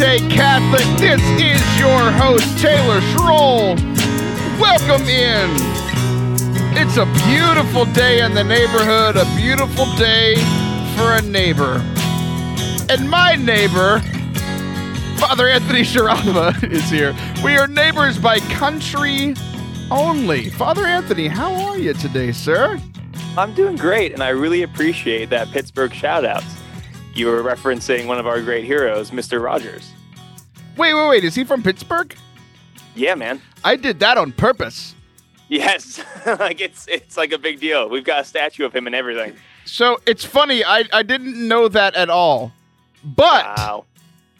Forte Catholic. This is your host, Taylor Schroll. Welcome in. It's a beautiful day in the neighborhood, a beautiful day for a neighbor. And my neighbor, Father Anthony Sciarappa, is here. We are neighbors by country only. Father Anthony, how are you today, sir? I'm doing great, and I really appreciate that Pittsburgh shout outs. You were referencing one of our great heroes, Mr. Rogers. Wait, wait, wait. Is he from Pittsburgh? Yeah, man. I did that on purpose. Yes, like it's it's like a big deal. We've got a statue of him and everything. So it's funny. I, I didn't know that at all. But Wow.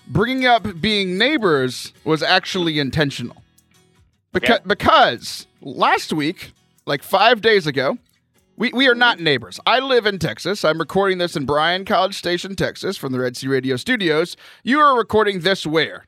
bringing up being neighbors was actually intentional. Because, Okay. because last week, like five days ago, we, we are not neighbors. I live in Texas. I'm recording this in Bryan College Station, Texas, from the Red Sea Radio studios. You are recording this where?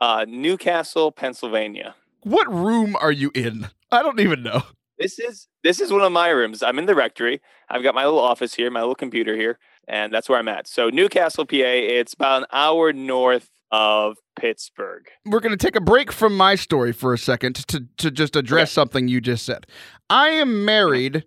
Uh, New Castle, Pennsylvania. What room are you in? I don't even know. This is this is one of my rooms. I'm in the rectory. I've got my little office here, my little computer here, and that's where I'm at. So New Castle, PA. It's about an hour north of Pittsburgh. we're going to take a break from my story for a second to to just address Okay. something you just said. I am married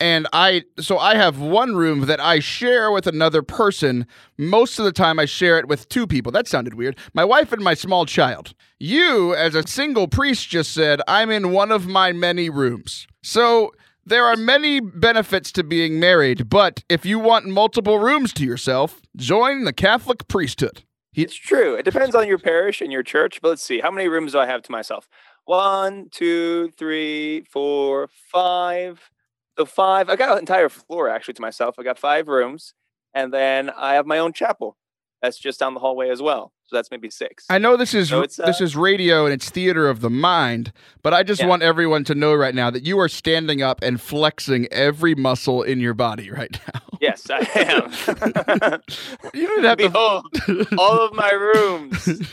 and I so I have one room that I share with another person. Most of the time I share it with two people. That sounded weird. My wife and my small child. You as a single priest just said I'm in one of my many rooms. So there are many benefits to being married, but if you want multiple rooms to yourself, join the Catholic priesthood. It's true. It depends on your parish and your church, but let's see. How many rooms do I have to myself? One, two, three, four, five. So five. I got an entire floor actually to myself. I got five rooms, and then I have my own chapel. That's just down the hallway as well. So that's maybe six. I know this is So it's, this uh, is radio and it's theater of the mind, but I just Yeah. want everyone to know right now that you are standing up and flexing every muscle in your body right now. yes, I am. You don't have to. Behold, all of my rooms.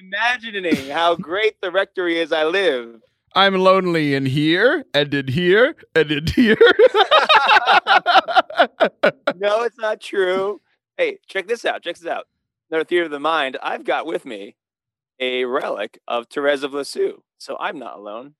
Imagining how great the rectory is I live. I'm lonely in here and in here and in here. no, it's not true. Hey, check this out. Check this out. Another theater of the mind. I've got with me a relic of Therese of Lisieux, so I'm not alone.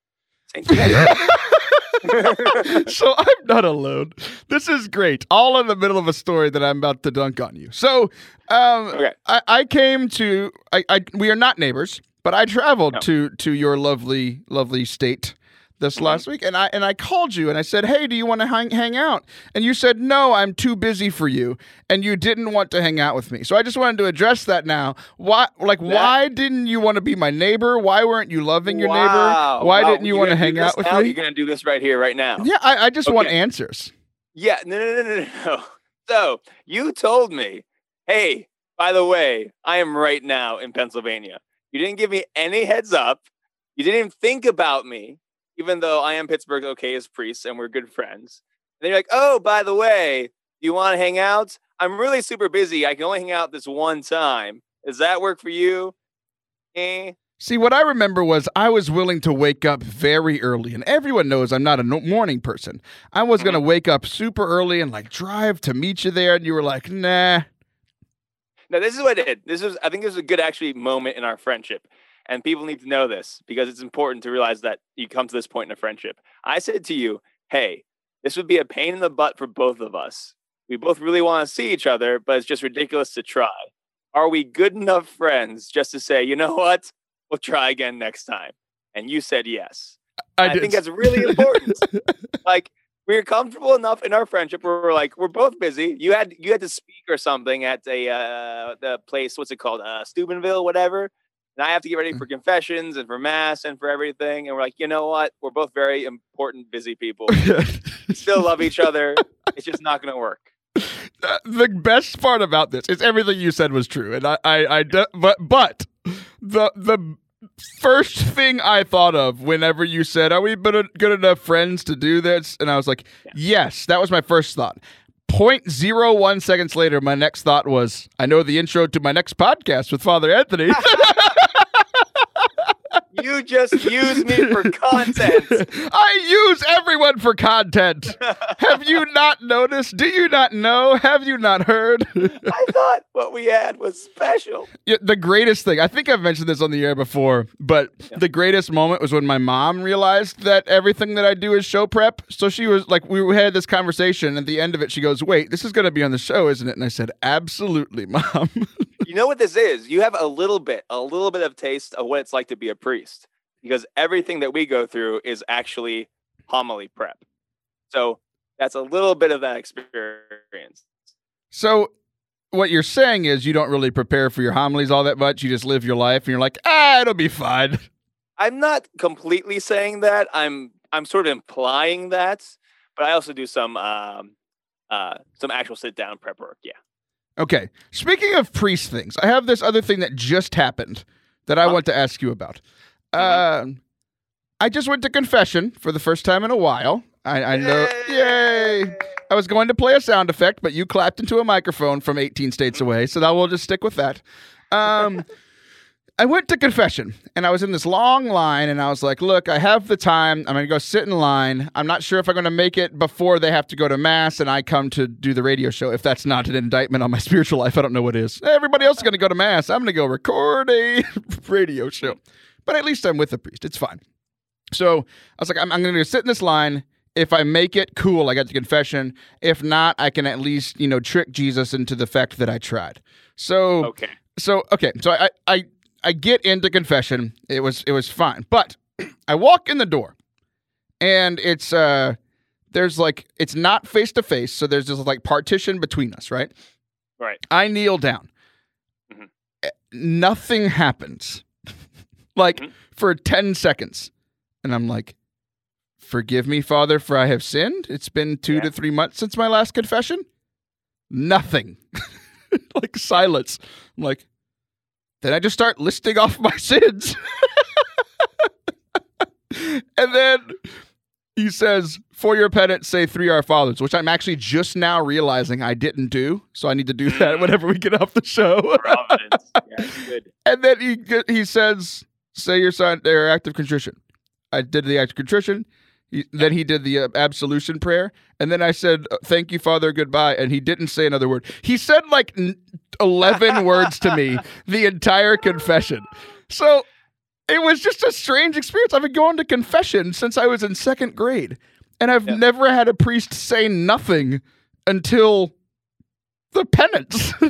Saint Teresa. so I'm not alone. This is great. All in the middle of a story that I'm about to dunk on you. So, um, okay. I, I came to I, I we are not neighbors, but I traveled No. to to your lovely lovely state this Mhm. last week, and I and I called you and I said, "Hey, do you want to hang hang out?" And you said, "No, I'm too busy for you," and you didn't want to hang out with me. So I just wanted to address that now. Why, like, That- why didn't you want to be my neighbor? Why weren't you loving your Wow. neighbor? Why Wow, didn't you want to hang out with now? me? You're gonna do this right here, right now. Yeah, I, I just want answers. Yeah, no, no, no, no, no. So you told me, hey, by the way, I am right now in Pennsylvania. You didn't give me any heads up. You didn't even think about me, even though I am Pittsburgh's okayest priest and we're good friends. And then you're like, oh, by the way, you want to hang out? I'm really super busy. I can only hang out this one time. Does that work for you? Eh? See, what I remember was I was willing to wake up very early, and everyone knows I'm not a no- morning person. I was going to wake up super early and like drive to meet you there, and you were like, nah. No, this is what I did. This is I think this is a good actually moment in our friendship. And people need to know this because it's important to realize that you come to this point in a friendship. I said to you, hey, this would be a pain in the butt for both of us. We both really want to see each other, but it's just ridiculous to try. Are we good enough friends just to say, you know what? We'll try again next time? And you said yes. I, I, think that's really important. like we're comfortable enough in our friendship where we're like we're both busy. You had you had to speak or something at a uh, the place. What's it called? Uh, Steubenville, whatever. And I have to get ready for confessions and for mass and for everything. And we're like, you know what? We're both very important, busy people. We still love each other. It's just not going to work. Uh, the best part about this is everything you said was true, and I, I, I but, but the the first thing I thought of whenever you said, "Are we good good enough friends to do this?" and I was like, "Yes." That was my first thought. Point zero one seconds later, my next thought was, "I know the intro to my next podcast with Father Anthony." You just use me for content. I use everyone for content. Have you not noticed? Do you not know? Have you not heard? I thought what we had was special. Yeah, the greatest thing, I think I've mentioned this on the air before, but Yeah. the greatest moment was when my mom realized that everything that I do is show prep. So she was like, we had this conversation. At the end of it, she goes, Wait, this is going to be on the show, isn't it? And I said, Absolutely, mom. You know what this is? You have a little bit, a little bit of taste of what it's like to be a priest because everything that we go through is actually homily prep. So that's a little bit of that experience. so what you're saying is you don't really prepare for your homilies all that much. You just live your life and you're like, Ah, it'll be fine. I'm not completely saying that. I'm I'm sort of implying that, but I also do some um uh some actual sit down prep work. Yeah. Okay. Speaking of priest things, I have this other thing that just happened that I Huh? want to ask you about. Mhm. Um, I just went to confession for the first time in a while. I, I know. Yay! I was going to play a sound effect, but you clapped into a microphone from 18 states away, so that we'll just stick with that. Um, I went to confession, and I was in this long line, and I was like, "Look, I have the time. I'm going to go sit in line. I'm not sure if I'm going to make it before they have to go to mass, and I come to do the radio show. If that's not an indictment on my spiritual life, I don't know what is. Everybody else is going to go to mass. I'm going to go record a radio show, but at least I'm with the priest. It's fine." So I was like, I'm, I'm going to sit in this line. If I make it, cool. I got the confession. If not, I can at least, you know, trick Jesus into the fact that I tried. So, Okay. so okay. So I, I, I get into confession. It was, it was fine. But I walk in the door, and it's, uh, there's like, it's not face to face. So there's this like partition between us, right? Right. I kneel down. Mhm. Eh, Nothing happens. like Mhm. for 10 seconds. And I'm like, Forgive me, Father, for I have sinned. It's been two Yeah. to three months since my last confession. Nothing. like silence. I'm like, then I just start listing off my sins. and then he says, For your penance, say three Our Fathers, which I'm actually just now realizing I didn't do. So I need to do that Mm. whenever we get off the show. Providence. yeah, good. And then he he says, "Say your sign or act of contrition." I did the act of contrition. He, then he did the uh, absolution prayer, and then I said, uh, "Thank you, Father, goodbye." And he didn't say another word. He said like n- eleven words to me the entire confession. So it was just a strange experience. I've been going to confession since I was in second grade, and I've Yeah. never had a priest say nothing until the penance.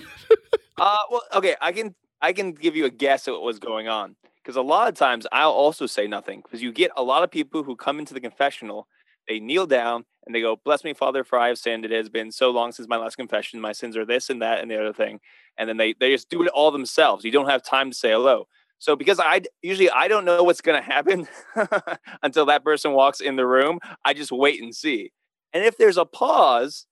Uh, well, okay, I can I can give you a guess at what was going on because a lot of times I'll also say nothing because you get a lot of people who come into the confessional, they kneel down and they go, "Bless me, Father, for I have sinned. It has been so long since my last confession. My sins are this and that and the other thing," and then they they just do it all themselves. You don't have time to say hello. So because I usually I don't know what's going to happen until that person walks in the room, I just wait and see. And if there's a pause,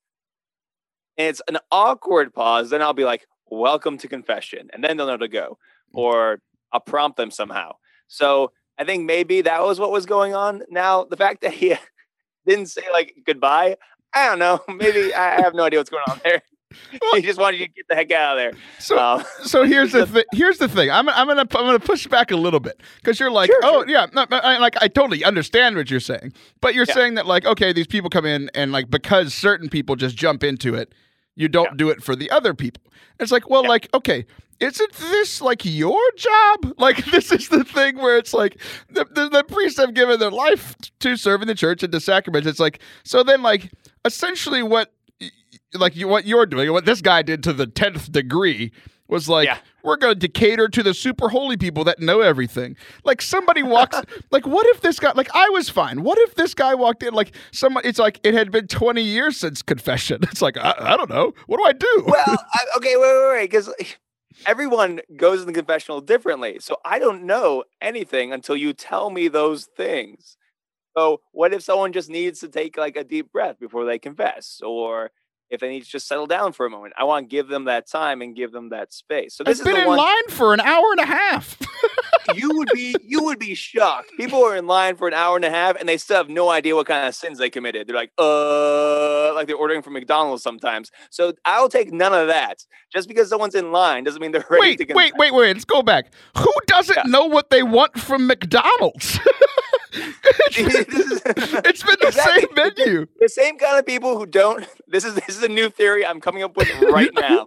and it's an awkward pause, then I'll be like, welcome to confession. And then they'll know to go. Mm. Or I'll prompt them somehow. So I think maybe that was what was going on. Now, the fact that he didn't say like goodbye, I don't know. Maybe I have no idea what's going on there. he just wanted you to get the heck out of there. so Um, so here's the thi- here's the thing. I'm I'm gonna I'm gonna push back a little bit because you're like, Sure, oh sure. yeah, no, I, like I totally understand what you're saying, but you're Yeah. saying that like, okay, these people come in and like because certain people just jump into it, you don't Yeah. do it for the other people. It's like, well, Yeah. like okay. Isn't this like your job? Like this is the thing where it's like the, the, the priests have given their life to serving the church and the sacraments. It's like so then like essentially what like you, what you're doing, what this guy did to the tenth degree was like Yeah. we're going to cater to the super holy people that know everything. Like somebody walks, like what if this guy, like I was fine. What if this guy walked in, like someone? It's like it had been twenty years since confession. It's like I, I don't know. What do I do? well, I, okay, wait, wait, wait, because everyone goes in the confessional differently. So I don't know anything until you tell me those things. So what if someone just needs to take like a deep breath before they confess, or if they need to just settle down for a moment? I want to give them that time and give them that space. So this I've is been the in one. line for an hour and a half. you would be you would be shocked. People are in line for an hour and a half and they still have no idea what kind of sins they committed. They're like, uh, like they're ordering from McDonald's sometimes. So I'll take none of that. Just because someone's in line doesn't mean they're ready Wait, to confess. wait, wait, wait. Let's go back. Who doesn't Yeah. know what they want from McDonald's? It's been the Exactly. same menu. the same kind of people who don't this is this is a new theory I'm coming up with right now.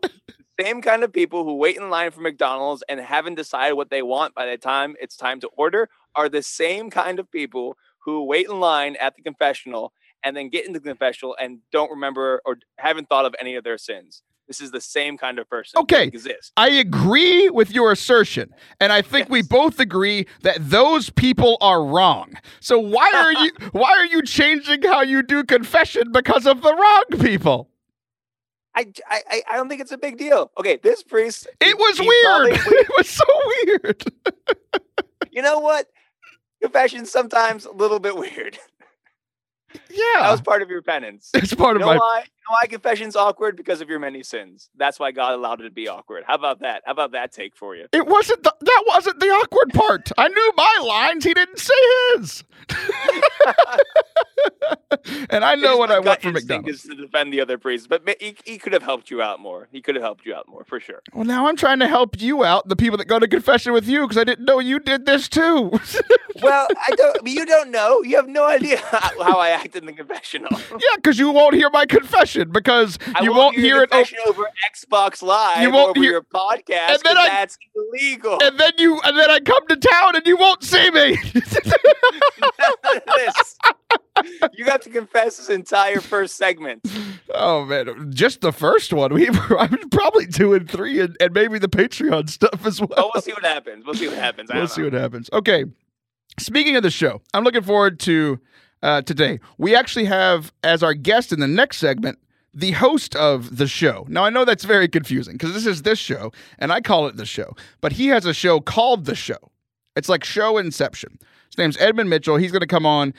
Same kind of people who wait in line for McDonald's and haven't decided what they want by the time it's time to order are the same kind of people who wait in line at the confessional and then get into the confessional and don't remember or haven't thought of any of their sins. This is the same kind of person. that Okay. exists. I agree with your assertion, and I think we both agree that those people are wrong. So why are you why are you changing how you do confession because of the wrong people? I, I I- don't think it's a big deal. Okay, this priest. It was he weird. probably- It was so weird. you know what? Confession's sometimes a little bit weird. That was part of your penance. it's part You of know my. why? You know why confession's awkward? Because of your many sins. That's why God allowed it to be awkward. How about that? How about that take for you? It wasn't the, that wasn't the awkward part. I knew my lines. He didn't say his. and I know what I want from McDonald's. Is to defend the other priests, but he, he could have helped you out more. He could have helped you out more for sure. Well, now I'm trying to help you out, the people that go to confession with you, because I didn't know you did this too. Well, I don't. You don't know. You have no idea how, I acted in the confessional. yeah, because you won't hear my confession because I you won't won't hear hear it. o- over Xbox Live. You won't over hear- your podcast. And then I- that's illegal. and then you, and then I come to town and you won't see me. You have to confess this entire first segment. oh man, just the first one. We I'm probably two and three, and, and maybe the Patreon stuff as well. But we'll see what happens. We'll see what happens. We'll don't see know. what happens. Okay. Speaking of the show, I'm looking forward to uh, today. We actually have as our guest in the next segment the host of the show. Now I know that's very confusing because this is this show and I call it the show, but he has a show called the show. It's like show inception. His name's Edmund Mitchell. He's going to come on.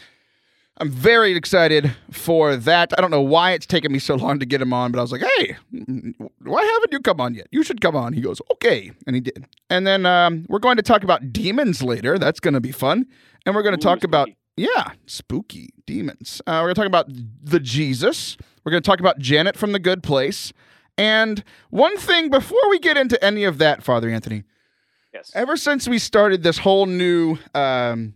I'm very excited for that. I don't know why it's taken me so long to get him on, but I was like, hey, why haven't you come on yet? You should come on. He goes, okay. And he did. And then um, we're going to talk about demons later. That's going to be fun. And we're going to talk about. Yeah, spooky demons. Uh, we're going to talk about the Jesus. We're going to talk about Janet from The Good Place. And one thing before we get into any of that, Father Anthony, Yes. ever since we started this whole new um,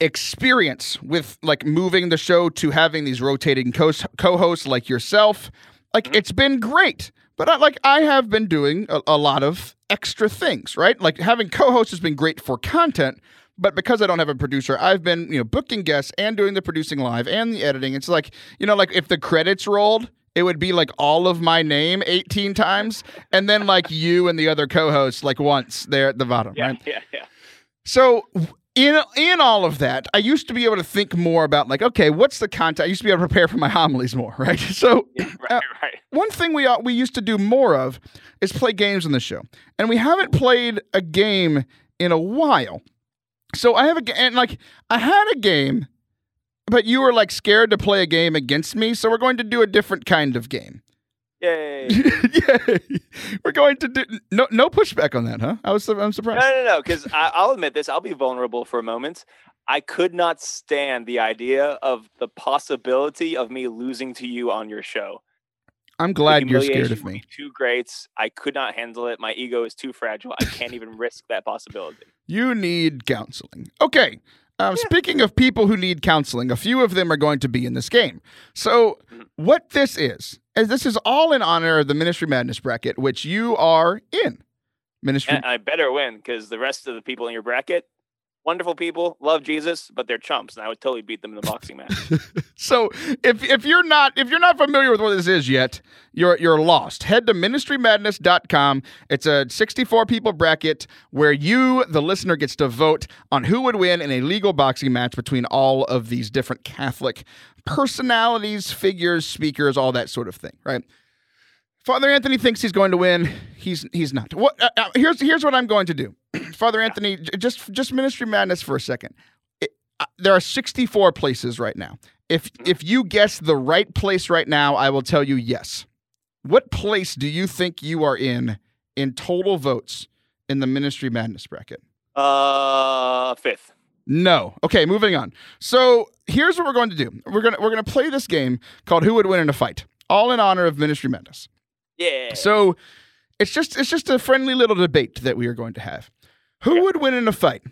experience with like moving the show to having these rotating co- co-hosts like yourself like Mhm. it's been great but I, like i have been doing a, a lot of extra things right like having co-hosts has been great for content but because i don't have a producer i've been you know booking guests and doing the producing live and the editing it's like you know like if the credits rolled it would be like all of my name 18 times and then like you and the other co-hosts like once there at the bottom Yeah, right yeah, yeah. so in in all of that, I used to be able to think more about like, okay, what's the content? I used to be able to prepare for my homilies more, right? So yeah Uh, right, right. one thing we we used to do more of is play games on the show, and we haven't played a game in a while. So I have a and like I had a game, but you were like scared to play a game against me, so we're going to do a different kind of game. Yay. Yay! We're going to do no no pushback on that, huh? I was I'm surprised. No, no, no. Because I'll admit this. I'll be vulnerable for a moment. I could not stand the idea of the possibility of me losing to you on your show. I'm glad you're scared of me. be Too great. I could not handle it. My ego is too fragile. I can't even risk that possibility. You need counseling. Okay. Um, Yeah. Speaking of people who need counseling, a few of them are going to be in this game. So, Mhm. what this is, is this is all in honor of the Ministry Madness bracket, which you are in. Ministry. And I better win because the rest of the people in your bracket, wonderful people, love Jesus, but they're chumps, and I would totally beat them in the boxing match. so, if if you're not if you're not familiar with what this is yet, you're you're lost. Head to ministrymadness.com. It's a 64 people bracket where you, the listener, gets to vote on who would win in a legal boxing match between all of these different Catholic personalities, figures, speakers, all that sort of thing, right? Father Anthony thinks he's going to win. He's he's not. What? Uh, uh, here's here's what I'm going to do. Father Anthony, just just Ministry Madness for a second. It, uh, there are 64 places right now. If if you guess the right place right now, I will tell you yes. What place do you think you are in in total votes in the Ministry Madness bracket? Uh, fifth. No. Okay, moving on. So here's what we're going to do. We're gonna we're gonna play this game called Who Would Win in a Fight, all in honor of Ministry Madness. Yeah. So it's just it's just a friendly little debate that we are going to have. Who Yeah. would win in a fight?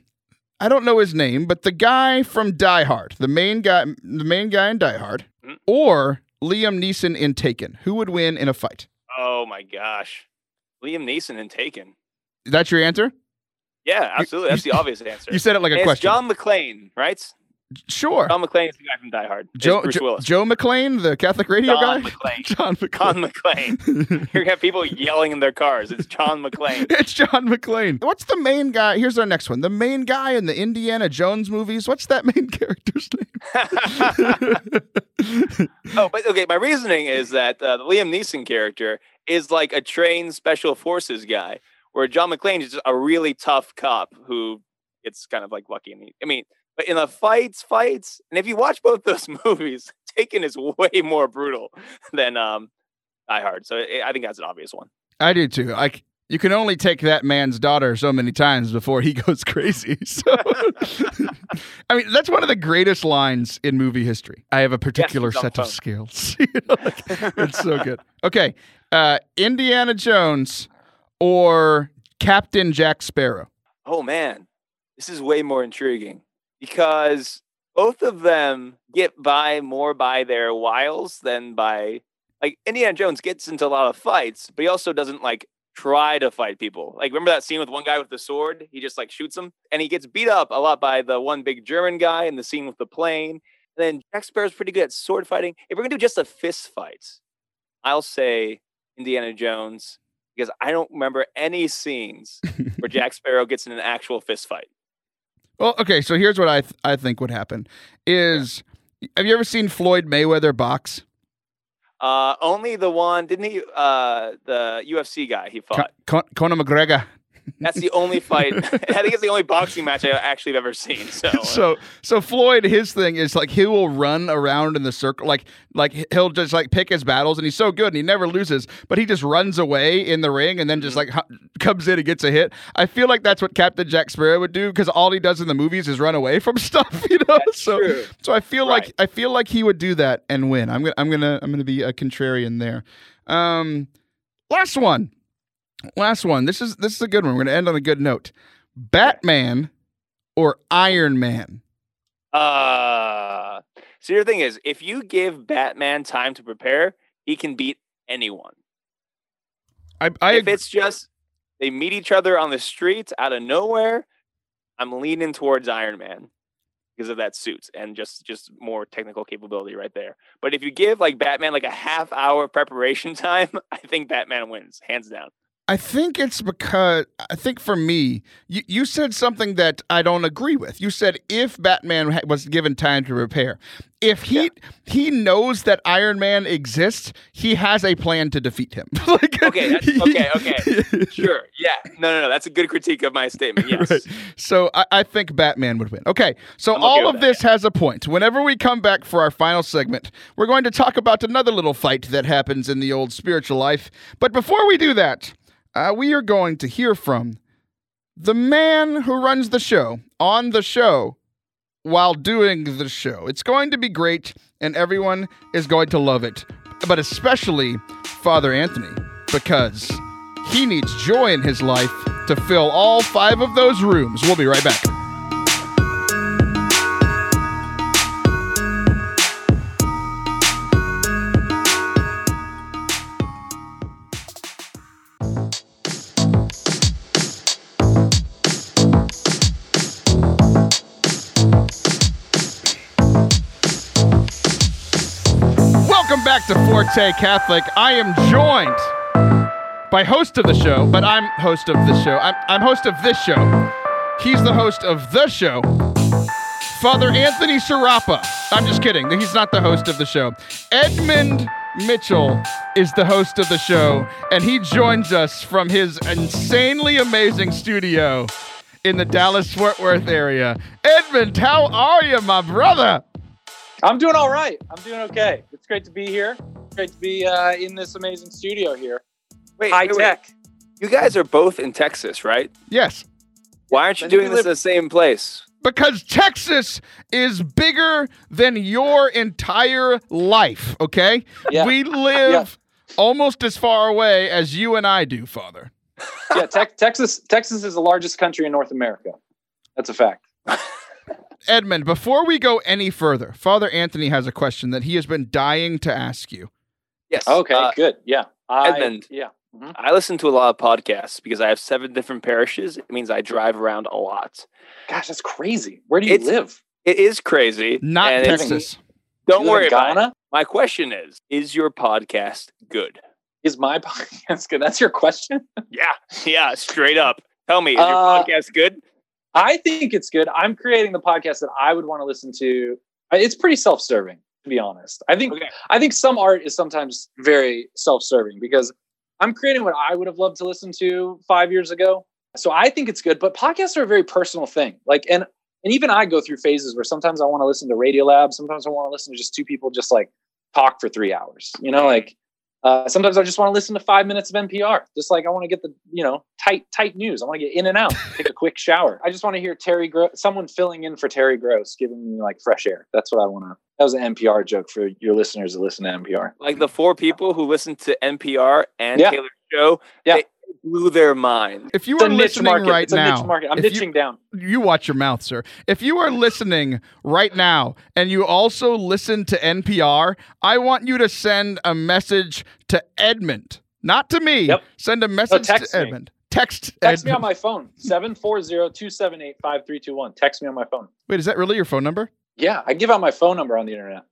I don't know his name, but the guy from Die Hard, the main guy, the main guy in Die Hard, Mhm. or Liam Neeson in Taken. Who would win in a fight? oh my gosh, Liam Neeson and Taken. That's your answer? Yeah, absolutely. That's the obvious answer. You said it like a And question. John McClane, right? Sure. John McClane is the guy from Die Hard. It's Joe, Bruce Willis. Joe McClane, the Catholic radio John guy. McClane. John John McClane. McClane. You're have people yelling in their cars. It's John McClane. it's John McClane. What's the main guy? Here's our next one. The main guy in the Indiana Jones movies. What's that main character's name? oh, but okay. My reasoning is that uh, the Liam Neeson character is like a trained special forces guy, where John McClane is just a really tough cop who gets kind of like lucky. I mean, but in the fights, fights, and if you watch both those movies, Taken is way more brutal than um, Die Hard. So I I think that's an obvious one. I do too. Like you can only take that man's daughter so many times before he goes crazy. So I mean, that's one of the greatest lines in movie history. I have a particular on set of skills. You know, like, it's so good. Okay. Uh Indiana Jones or Captain Jack Sparrow. Oh man, this is way more intriguing because both of them get by more by their wiles than by like Indiana Jones gets into a lot of fights, but he also doesn't like try to fight people. Like remember that scene with one guy with the sword? He just like shoots him and he gets beat up a lot by the one big German guy in the scene with the plane. And then Jack Sparrow's pretty good at sword fighting. If we're gonna do just a fist fight, I'll say Indiana Jones because I don't remember any scenes where Jack Sparrow gets in an actual fist fight. Well, okay, so here's what I th- I think would happen is have you ever seen Floyd Mayweather box? Uh, only the one, didn't he? Uh, the UFC guy he fought. Con- Conor McGregor. That's the only fight. I think it's the only boxing match I actually have ever seen. So, uh, so so Floyd, his thing is like he will run around in the circle, like like he'll just like pick his battles, and he's so good, and he never loses, but he just runs away in the ring, and then just like hu- comes in and gets a hit. I feel like that's what Captain Jack Sparrow would do because all he does in the movies is run away from stuff, you know. That's so true. so I feel like I feel like he would do that and win. I'm gonna I'm gonna I'm gonna be a contrarian there. Um, last one, last one. This is this is a good one. We're gonna end on a good note. Batman or Iron Man. uh, so your thing is, if you give Batman time to prepare, he can beat anyone. I I if it's just they meet each other on the streets out of nowhere, I'm leaning towards Iron Man because of that suit and just just more technical capability right there. But if you give like Batman like a half hour preparation time, I think Batman wins hands down. I think it's because I think for me, you, you said something that I don't agree with. You said if Batman was given time to repair, if he Yeah. he knows that Iron Man exists, he has a plan to defeat him. like, Okay, that's- okay, okay. Sure. Yeah. No, no, no. That's a good critique of my statement. Yes. Right. So I, I think Batman would win. Okay, so okay all of that, this has a point. Whenever we come back for our final segment, we're going to talk about another little fight that happens in the old spiritual life. But before we do that, uh, we are going to hear from the man who runs the show on the show while doing the show. It's going to be great, and everyone is going to love it, but especially Father Anthony, because he needs joy in his life to fill all five of those rooms. We'll be right back. Forte Catholic. I am joined by host of the show, but I'm host of this show. I'm, I'm host of this show. He's the host of the show. Father Anthony Sciarappa. I'm just kidding. He's not the host of the show. Edmund Mitchell is the host of the show, and he joins us from his insanely amazing studio in the Dallas Fort Worth area. Edmund, how are you, my brother? I'm doing all right. I'm doing okay. It's great to be here. It's great to be uh, in this amazing studio here. Wait, High wait, wait. tech. You guys are both in Texas, right? Yes. Why aren't you Then doing this live- in the same place? Because Texas is bigger than your entire life, okay? Yeah. We live almost as far away as you and I do, Father. yeah, Tex Texas. Texas is the largest country in North America. That's a fact. Edmund, before we go any further, Father Anthony has a question that he has been dying to ask you. Yes. Okay, Uh, good. Yeah, I, Edmund. Yeah, Mhm. I listen to a lot of podcasts because I have seven different parishes. It means I drive around a lot. gosh, that's crazy. Where do you It's- live? It is crazy. Not and it's- Texas. Don't worry about it. My question is: Is your podcast good? Is my podcast good? That's your question. Yeah, yeah, straight up. Tell me, is your Uh, podcast good? I think it's good. I'm creating the podcast that I would want to listen to. Uh, It's pretty self-serving, to be honest. I think Okay. I think some art is sometimes very self-serving because I'm creating what I would have loved to listen to five years ago. So I think it's good. But podcasts are a very personal thing. Like and and even I go through phases where sometimes I want to listen to Radio Lab, sometimes I want to listen to just two people just like talk for three hours. You know, like uh, sometimes I just want to listen to five minutes of NPR. Just like I want to get the you know tight tight news. I want to get in and out, take a quick shower. I just want to hear Terry Gross, someone filling in for Terry Gross, giving me like fresh air. That's what I want to. That was an NPR joke for your listeners that listen to NPR. Like the four people who listen to NPR and Yeah. Taylor's show, Yeah. they blew their mind. If you It's are a niche listening market. right it's a now, niche market. I'm if you- down. you watch your mouth, sir. If you are listening right now and you also listen to NPR, I want you to send a message to Edmund, not to me. Yep. Send a message text to me. Edmund. Text, Text me on my phone 740-278-5321. Text me on my phone. Wait, is that really your phone number? Yeah, I give out my phone number on the internet.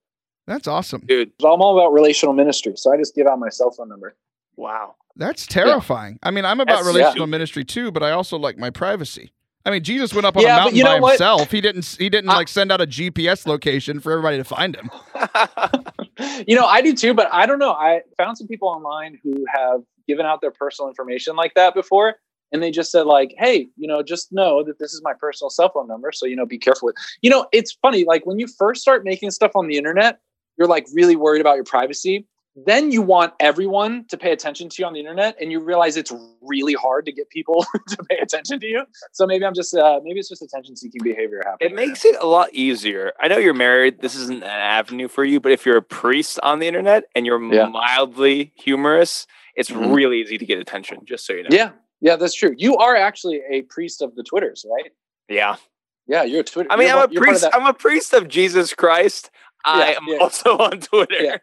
That's awesome. Dude, I'm all about relational ministry, so I just give out my cell phone number. wow. That's terrifying. I mean, I'm about That's- relational yeah. ministry too, but I also like my privacy. I mean, Jesus went up on Yeah, a mountain you by know what? himself. He didn't. He didn't I- like send out a GPS location for everybody to find him. you know, I do too, but I don't know. I found some people online who have given out their personal information like that before. And they just said, like, hey, you know, just know that this is my personal cell phone number. So, you know, be careful with you know, it's funny, like when you first start making stuff on the internet, you're like really worried about your privacy. Then you want everyone to pay attention to you on the internet, and you realize it's really hard to get people to pay attention to you. So maybe I'm just uh maybe it's just attention seeking behavior happening. It makes it a lot easier. I know you're married. This isn't an avenue for you, but if you're a priest on the internet and you're Yeah. mildly humorous, it's Mhm. really easy to get attention, just so you know. Yeah, yeah, that's true. You are actually a priest of the Twitters, right? Yeah. Yeah, you're a Twitter. I mean, I'm a one- you're part of priest. I'm a priest of Jesus Christ. I Yeah, am yeah. also on Twitter. Yeah.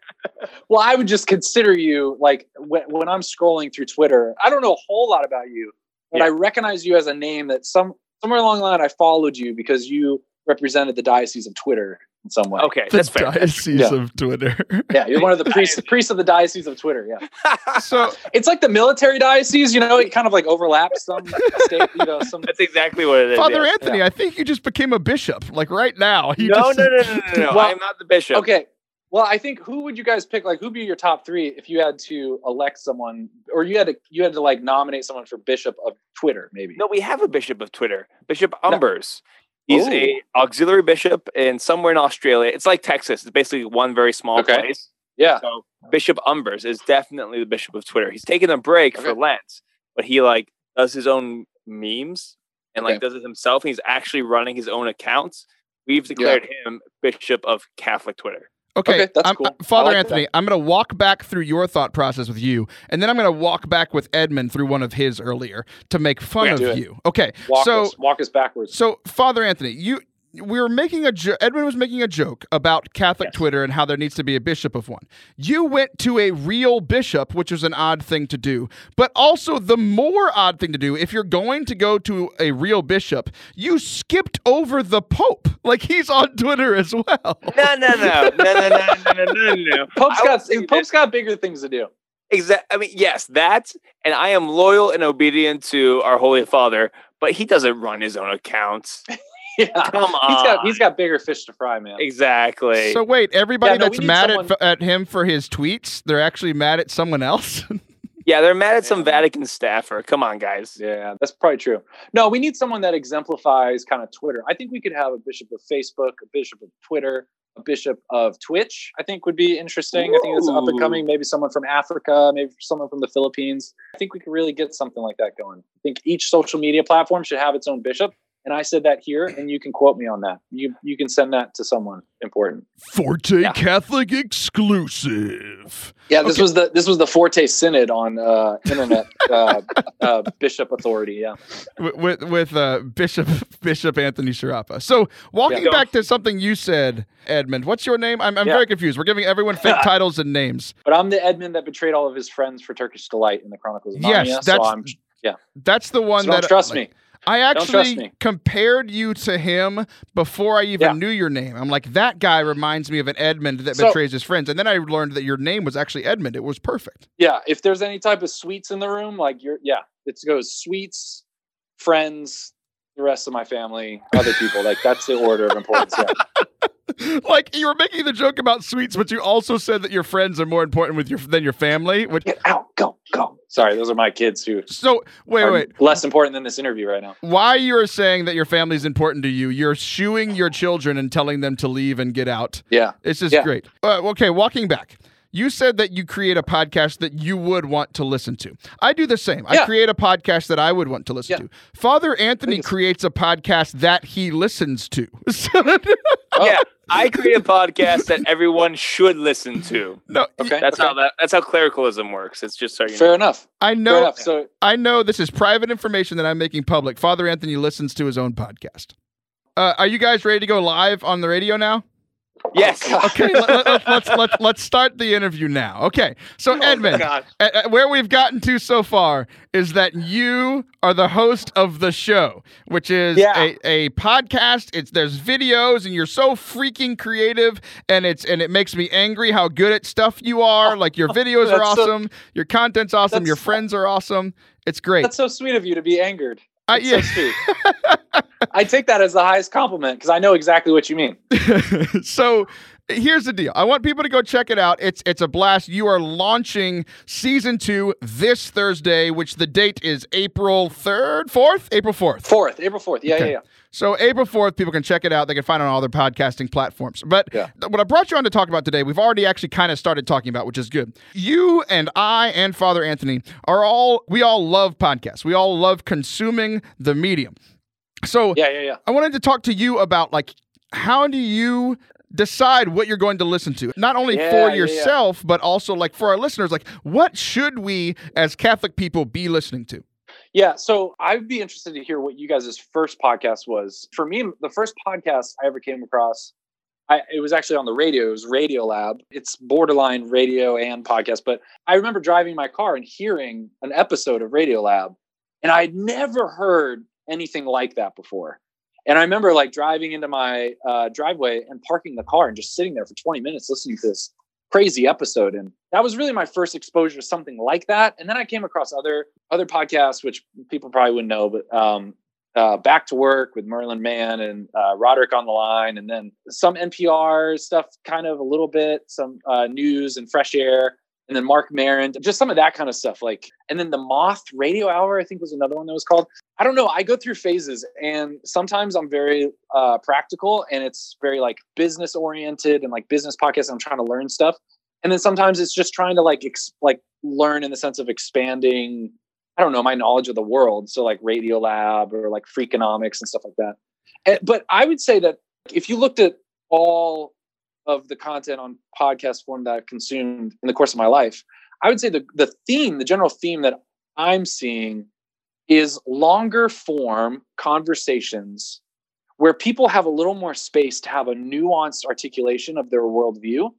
Well, I would just consider you like when, when I'm scrolling through Twitter. I don't know a whole lot about you, but. I recognize you as a name that some somewhere along the line I followed you because you represented the diocese of Twitter in some way. Okay, The that's fair. diocese Yeah. of Twitter. Yeah, you're one of the priests priests of the diocese of Twitter. Yeah, so it's like the military diocese. You know, it kind of like overlaps some state. You know, some. That's exactly what it is. Father yes. Anthony, I think you just became a bishop, like right now. You No, just, no, no, no, no, no. Well, I am not the bishop. Okay. Well, I think who would you guys pick? Like, who'd be your top three if you had to elect someone, or you had to you had to like nominate someone for bishop of Twitter, maybe? No, we have a bishop of Twitter, Bishop Umbers. He's Ooh. a oh. auxiliary bishop in somewhere in Australia. It's like Texas. It's basically one very small Okay. place. Yeah. So Bishop Umbers is definitely the bishop of Twitter. He's taking a break for Lent, but he like does his own memes and like Okay. does it himself. He's actually running his own accounts. We've declared him bishop of Catholic Twitter. Okay, Okay, that's I'm- cool. uh, Father like Anthony, I'm going to walk back through your thought process with you, and then I'm going to walk back with Edmund through one of his earlier to make fun of it. you. Okay, Walk so us walk us backwards. so Father Anthony, you we were making a jo- Edmund was making a joke about Catholic Yes. Twitter and how there needs to be a bishop of one. You went to a real bishop, which is an odd thing to do, but also the more odd thing to do if you're going to go to a real bishop, you skipped over the Pope. Like he's on Twitter as well. No, no, no, no, no, no, no, no, no, no. Pope's I would got say Pope's got bigger things to do. Exactly. I mean, yes, that, and I am loyal and obedient to our Holy Father, but he doesn't run his own accounts. Yeah, Come on. he's got he's got bigger fish to fry, man. exactly. So wait, everybody Yeah, no, that's need mad someone- at, at him for his tweets, they're actually mad at someone else. yeah, they're mad at some Yeah. Vatican staffer. Come on, guys. Yeah, that's probably true. No, we need someone that exemplifies kind of Twitter. I think we could have a bishop of Facebook, a bishop of Twitter, a bishop of Twitch, I think would be interesting. I think it's up and coming. Maybe someone from Africa, maybe someone from the Philippines. I think we could really get something like that going. I think each social media platform should have its own bishop. And I said that here, and you can quote me on that. You you can send that to someone important. Forte Yeah. Catholic exclusive. Yeah, this Okay. was the this was the Forte Synod on uh, internet uh, uh, bishop authority. Yeah, with with, with uh, Bishop Bishop Anthony Sciarappa. So walking Yeah. back to something you said, Edmund. What's your name? I'm, I'm Yeah. very confused. We're giving everyone fake titles and names. but I'm the Edmund that betrayed all of his friends for Turkish delight in the Chronicles of Yes, that's so I'm, yeah. That's the one so that trust like, me. I actually compared you to him before I even Yeah. knew your name. I'm like, that guy reminds me of an Edmund that So- betrays his friends. And then I learned that your name was actually Edmund. It was perfect. Yeah, if there's any type of sweets in the room, like you're, yeah, it goes sweets, friends, the rest of my family, other people. Like that's the order of importance. Yeah. like you were making the joke about sweets, but you also said that your friends are more important with your than your family. Which Get out, go, go. Sorry, those are my kids who so wait, are wait. less important than this interview right now. Why you're saying that your family is important to you? You're shooing your children and telling them to leave and get out. Yeah. It's just Yeah. great. Uh, okay, walking back. You said that you create a podcast that you would want to listen to. I do the same. I create a podcast that I would want to listen Yeah. to. Father Anthony creates a podcast that he listens to. So that- Oh. Yeah, I create a podcast that everyone should listen to. no, Okay. That's how that. That's how clericalism works. It's just so you know. Fair enough. I Fair know. enough. So I know this is private information that I'm making public. Father Anthony listens to his own podcast. Uh, are you guys ready to go live on the radio now? Yes. Oh, Okay, let, let, let, let's let's let's start the interview now. Okay, so Oh, Edmund, God. uh, uh, where we've gotten to so far is that you are the host of the show, which is Yeah. a, a podcast. It's there's videos, and you're so freaking creative, and it's and it makes me angry how good at stuff you are. Like your videos are That's so- awesome, your content's awesome, your friends are awesome. It's great. that's so sweet of you to be angered. Uh, That's yeah. I take that as the highest compliment because I know exactly what you mean. so here's the deal. I want people to go check it out. It's it's a blast. You are launching season two this Thursday, which the date is April third, fourth, April fourth. Fourth, April fourth. Yeah, Okay. yeah, yeah. So April fourth, people can check it out. They can find it on all their podcasting platforms. But Yeah. what I brought you on to talk about today, we've already actually kind of started talking about, which is good. You and I and Father Anthony are all we all love podcasts. We all love consuming the medium. So Yeah, yeah, yeah. I wanted to talk to you about like how do you decide what you're going to listen to not only Yeah, for yeah, yeah. yourself but also like for our listeners like what should we as catholic people be listening to Yeah, so I'd be interested to hear what you guys' first podcast was. For me, the first podcast I ever came across, I, it was actually on the radio. It was Radio Lab. It's borderline radio and podcast, but I remember driving my car and hearing an episode of Radio Lab, and I'd never heard anything like that before. And I remember like driving into my uh, driveway and parking the car and just sitting there for 20 minutes listening to this crazy episode. And that was really my first exposure to something like that. And then i came across other other podcasts which people probably wouldn't know but um uh, back to work with merlin mann and uh, roderick on the line and then some npr stuff kind of a little bit some uh, news and fresh air and then mark Maron, just some of that kind of stuff like and then the moth radio hour i think was another one that was called. I don't know i go through phases and sometimes i'm very uh, practical and it's very like business oriented and like business podcasts i'm trying to learn stuff. And then sometimes it's just trying to like ex- like learn in the sense of expanding i don't know my knowledge of the world. So like radio lab or like freakonomics and stuff like that. And- but i would say that if you looked at all of the content on podcast form that i've consumed in the course of my life i would say the, the theme the general theme that i'm seeing is longer form conversations where people have a little more space to have a nuanced articulation of their worldview.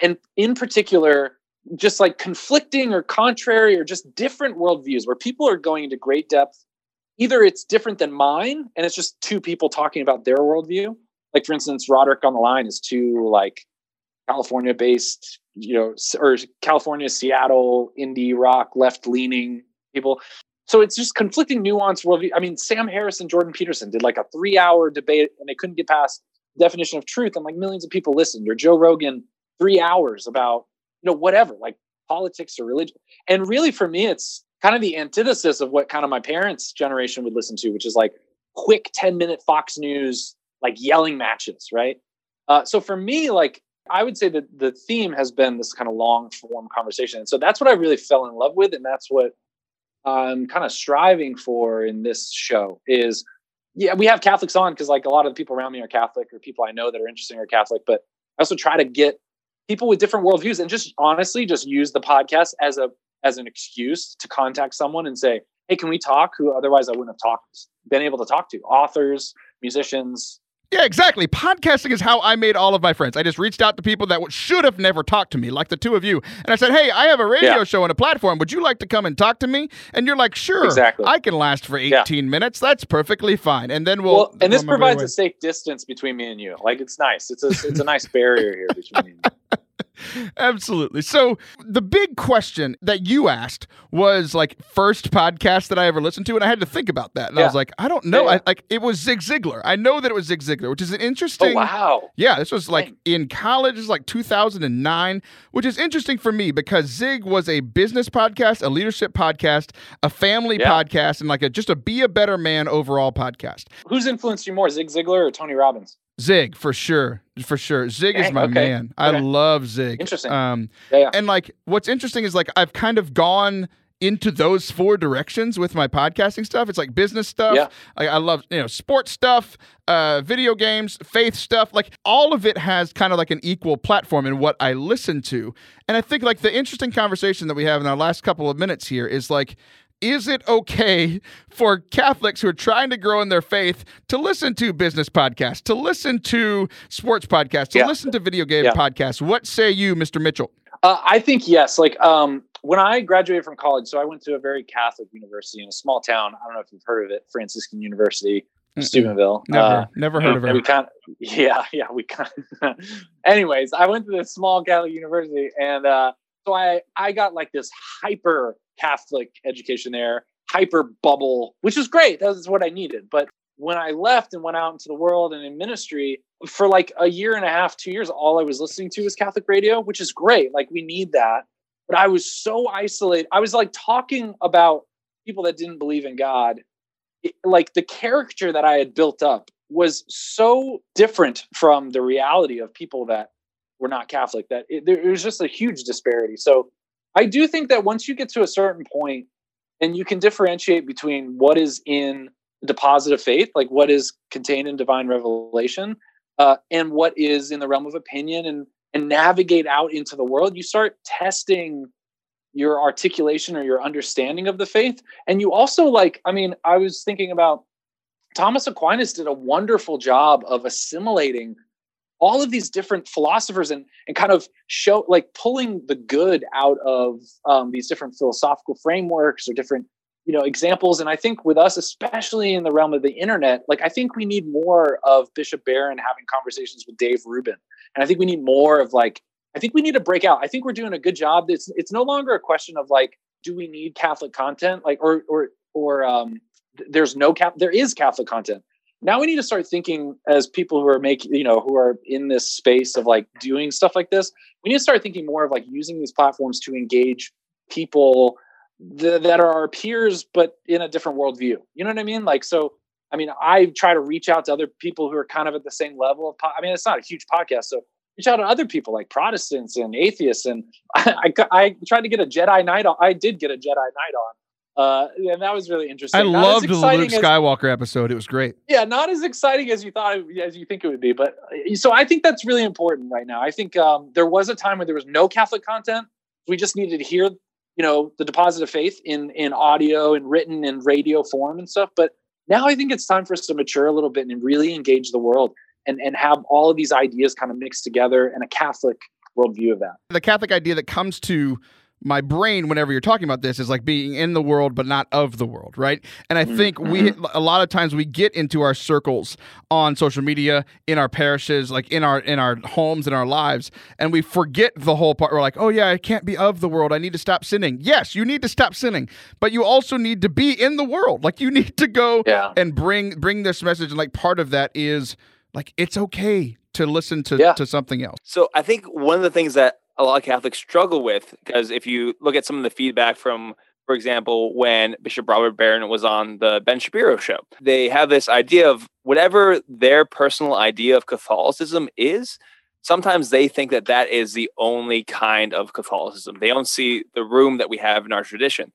And in particular just like conflicting or contrary or just different worldviews where people are going into great depth. Either it's different than mine and it's just two people talking about their worldview like for instance roderick on the line is two like california based you know or california seattle indie rock left leaning people. So it's just conflicting nuance worldview. I mean sam harris and jordan peterson did like a three hour debate and they couldn't get past definition of truth. And like millions of people listened. Or joe rogan three hours about you know whatever like politics or religion. And really for me it's kind of the antithesis of what kind of my parents generation would listen to which is like quick 10 minute fox news like yelling matches right Uh, so for me, like I would say that the theme has been this kind of long form conversation. And so that's what I really fell in love with. And that's what I'm kind of striving for in this show is, yeah, we have Catholics on because like a lot of the people around me are Catholic or people I know that are interesting are Catholic, but I also try to get people with different worldviews and just honestly just use the podcast as a as an excuse to contact someone and say, hey, can we talk? Who otherwise I wouldn't have talked, been able to talk to authors, musicians, yeah, exactly. Podcasting is how I made all of my friends. I just reached out to people that should have never talked to me, like the two of you. And I said, Hey, I have a radio yeah. show and a platform. Would you like to come and talk to me? And you're like, Sure. Exactly. I can last for 18 yeah. minutes. That's perfectly fine. And then we'll. well and this provides a safe distance between me and you. Like, it's nice. It's a, it's a nice barrier here between you. Absolutely. So the big question that you asked was like first podcast that I ever listened to, and I had to think about that. And yeah. I was like, I don't know. Yeah, yeah. I, like it was Zig Ziglar. I know that it was Zig Ziglar, which is an interesting. Oh wow. Yeah, this was like Dang. in college. This like 2009, which is interesting for me because Zig was a business podcast, a leadership podcast, a family podcast, and like a just a be a better man overall podcast. Who's influenced you more, Zig Ziglar or Tony Robbins? Zig for sure, for sure. Zig is my okay. man. I okay. love Zig. Interesting. Um, yeah, yeah. And like, what's interesting is like I've kind of gone into those four directions with my podcasting stuff. It's like business stuff. Yeah. Like I love, you know, sports stuff, uh, video games, faith stuff. Like all of it has kind of like an equal platform in what I listen to. And I think like the interesting conversation that we have in our last couple of minutes here is like is it okay for Catholics who are trying to grow in their faith to listen to business podcasts, to listen to sports podcasts, to yeah. listen to video game yeah. podcasts? What say you, Mr. Mitchell? Uh, I think yes. Like um, when I graduated from college, so I went to a very Catholic university in a small town. I don't know if you've heard of it, Franciscan University, Mm-mm. Steubenville. Never, uh, never heard of it. We kind of, yeah, yeah, we kind. Of anyways, I went to this small Catholic university, and uh, so I I got like this hyper Catholic education there, hyper bubble, which was great. That was what I needed. But when I left and went out into the world and in ministry for like a year and a half, two years, all I was listening to was Catholic radio, which is great. Like we need that. But I was so isolated. I was like talking about people that didn't believe in God. It, like the character that I had built up was so different from the reality of people that were not Catholic that it, there was just a huge disparity. So I do think that once you get to a certain point and you can differentiate between what is in the deposit of faith, like what is contained in divine revelation, uh, and what is in the realm of opinion and and navigate out into the world, you start testing your articulation or your understanding of the faith. And you also like, I mean, I was thinking about Thomas Aquinas did a wonderful job of assimilating all of these different philosophers and and kind of show like pulling the good out of um, these different philosophical frameworks or different you know examples. And i think with us especially in the realm of the internet like i think we need more of bishop barron having conversations with dave rubin. And i think we need more of like i think we need to break out. I think we're doing a good job. It's it's no longer a question of like do we need catholic content? Like or or or um there's no cap there is catholic content now we need to start thinking as people who are making you know who are in this space of like doing stuff like this we need to start thinking more of like using these platforms to engage people th- that are our peers but in a different worldview. You know what i mean? Like so i mean i try to reach out to other people who are kind of at the same level of po- i mean it's not a huge podcast so reach out to other people like protestants and atheists and I, I, I tried to get a jedi knight on i did get a jedi knight on uh, and that was really interesting. I not loved the Luke Skywalker as, episode. It was great. Yeah, not as exciting as you thought, as you think it would be. But uh, so I think that's really important right now. I think um, there was a time where there was no Catholic content. We just needed to hear, you know, the deposit of faith in in audio and written and radio form and stuff. But now I think it's time for us to mature a little bit and really engage the world and and have all of these ideas kind of mixed together and a Catholic worldview of that. The Catholic idea that comes to my brain whenever you're talking about this is like being in the world but not of the world right and i think we mm-hmm. a lot of times we get into our circles on social media in our parishes like in our in our homes in our lives and we forget the whole part we're like oh yeah i can't be of the world i need to stop sinning yes you need to stop sinning but you also need to be in the world like you need to go yeah. and bring bring this message and like part of that is like it's okay to listen to yeah. to something else so i think one of the things that a lot of Catholics struggle with because if you look at some of the feedback from for example, when Bishop Robert Barron was on the Ben Shapiro show. They have this idea of whatever their personal idea of Catholicism is, sometimes they think that that is the only kind of Catholicism. They don't see the room that we have in our tradition.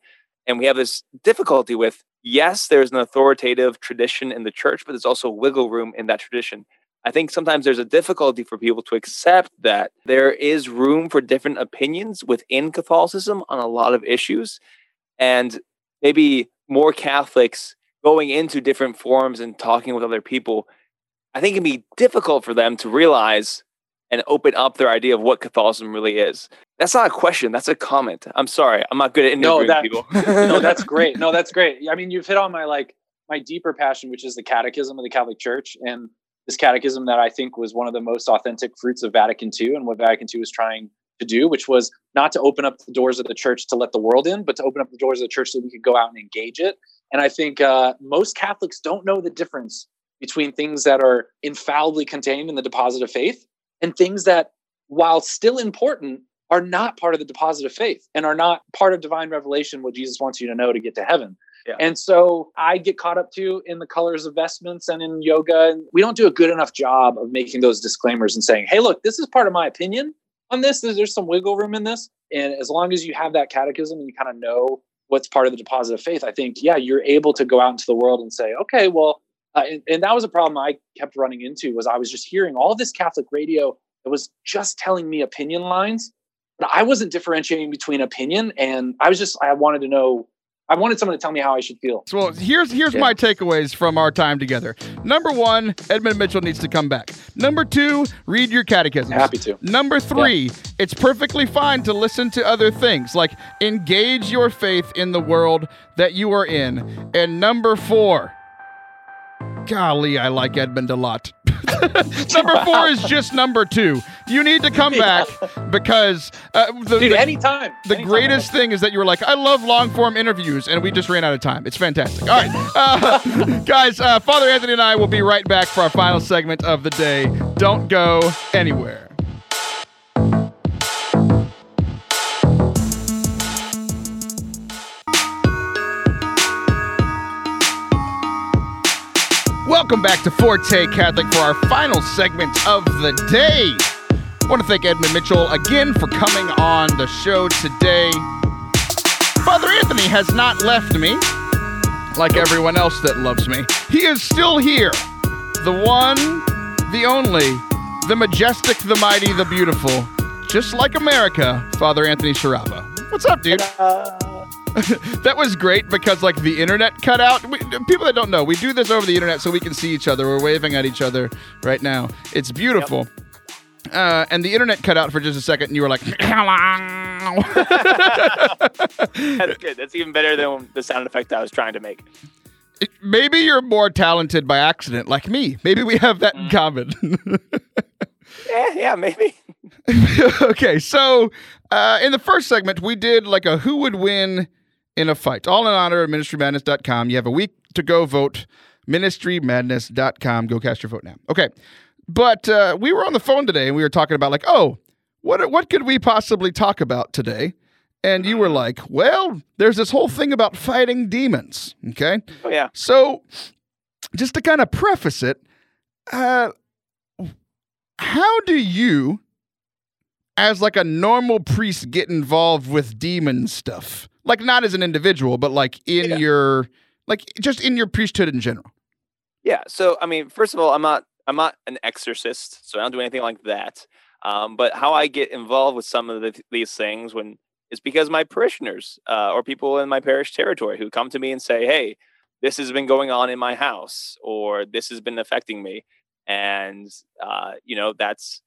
And we have this difficulty with yes, there's an authoritative tradition in the church, but there's also wiggle room in that tradition. I think sometimes there's a difficulty for people to accept that there is room for different opinions within Catholicism on a lot of issues and maybe more Catholics going into different forums and talking with other people, I think it can be difficult for them to realize and open up their idea of what Catholicism really is. That's not a question. That's a comment. I'm sorry. I'm not good at interviewing no, that, people. no, that's great. No, that's great. I mean, you've hit on my like my deeper passion, which is the Catechism of the Catholic Church, and this Catechism that I think was one of the most authentic fruits of Vatican II, and what Vatican II was trying to do, which was not to open up the doors of the church to let the world in, but to open up the doors of the church so we could go out and engage it. And I think uh, most Catholics don't know the difference between things that are infallibly contained in the deposit of faith and things that, while still important, are not part of the deposit of faith and are not part of divine revelation, what Jesus wants you to know to get to heaven. Yeah. And so I get caught up too in the colors of vestments and in yoga. And we don't do a good enough job of making those disclaimers and saying, hey, look, this is part of my opinion on this. There's some wiggle room in this. And as long as you have that catechism and you kind of know what's part of the deposit of faith, I think, yeah, you're able to go out into the world and say, okay, well, uh, and, and that was a problem I kept running into was I was just hearing all this Catholic radio that was just telling me opinion lines, but I wasn't differentiating between opinion and I was just I wanted to know I wanted someone to tell me how I should feel. So well, here's here's yeah. my takeaways from our time together. Number one, Edmund Mitchell needs to come back. Number two, read your catechism. Happy to. Number three, yeah. it's perfectly fine to listen to other things, like engage your faith in the world that you are in. And number four, golly, I like Edmund a lot. number four is just number two. You need to come back because uh, the, Dude, the, anytime. The anytime. greatest thing is that you were like, I love long form interviews, and we just ran out of time. It's fantastic. All right, uh, guys, uh, Father Anthony and I will be right back for our final segment of the day. Don't go anywhere. Welcome back to Forte Catholic for our final segment of the day. I want to thank Edmund Mitchell again for coming on the show today. Father Anthony has not left me, like everyone else that loves me. He is still here. The one, the only, the majestic, the mighty, the beautiful. Just like America, Father Anthony Sciarappa. What's up, dude? Uh, that was great because like the internet cut out. We, people that don't know, we do this over the internet so we can see each other. We're waving at each other right now. It's beautiful. Yep. Uh, and the internet cut out for just a second, and you were like, "Hello." That's good. That's even better than the sound effect I was trying to make. Maybe you're more talented by accident, like me. Maybe we have that in mm. common. yeah, yeah, maybe. okay, so uh, in the first segment, we did like a who would win in a fight. All in honor of ministrymadness.com. You have a week to go vote. Ministrymadness.com. Go cast your vote now. Okay. But uh, we were on the phone today and we were talking about like, oh, what what could we possibly talk about today? And you were like, well, there's this whole thing about fighting demons. Okay. Oh yeah. So just to kind of preface it, uh, how do you as like a normal priest get involved with demon stuff? Like not as an individual, but like in yeah. your like just in your priesthood in general. Yeah. So I mean, first of all, I'm not I'm not an exorcist, so I don't do anything like that. Um, but how I get involved with some of the, these things when it's because my parishioners uh, or people in my parish territory who come to me and say, "Hey, this has been going on in my house," or "This has been affecting me," and uh, you know that's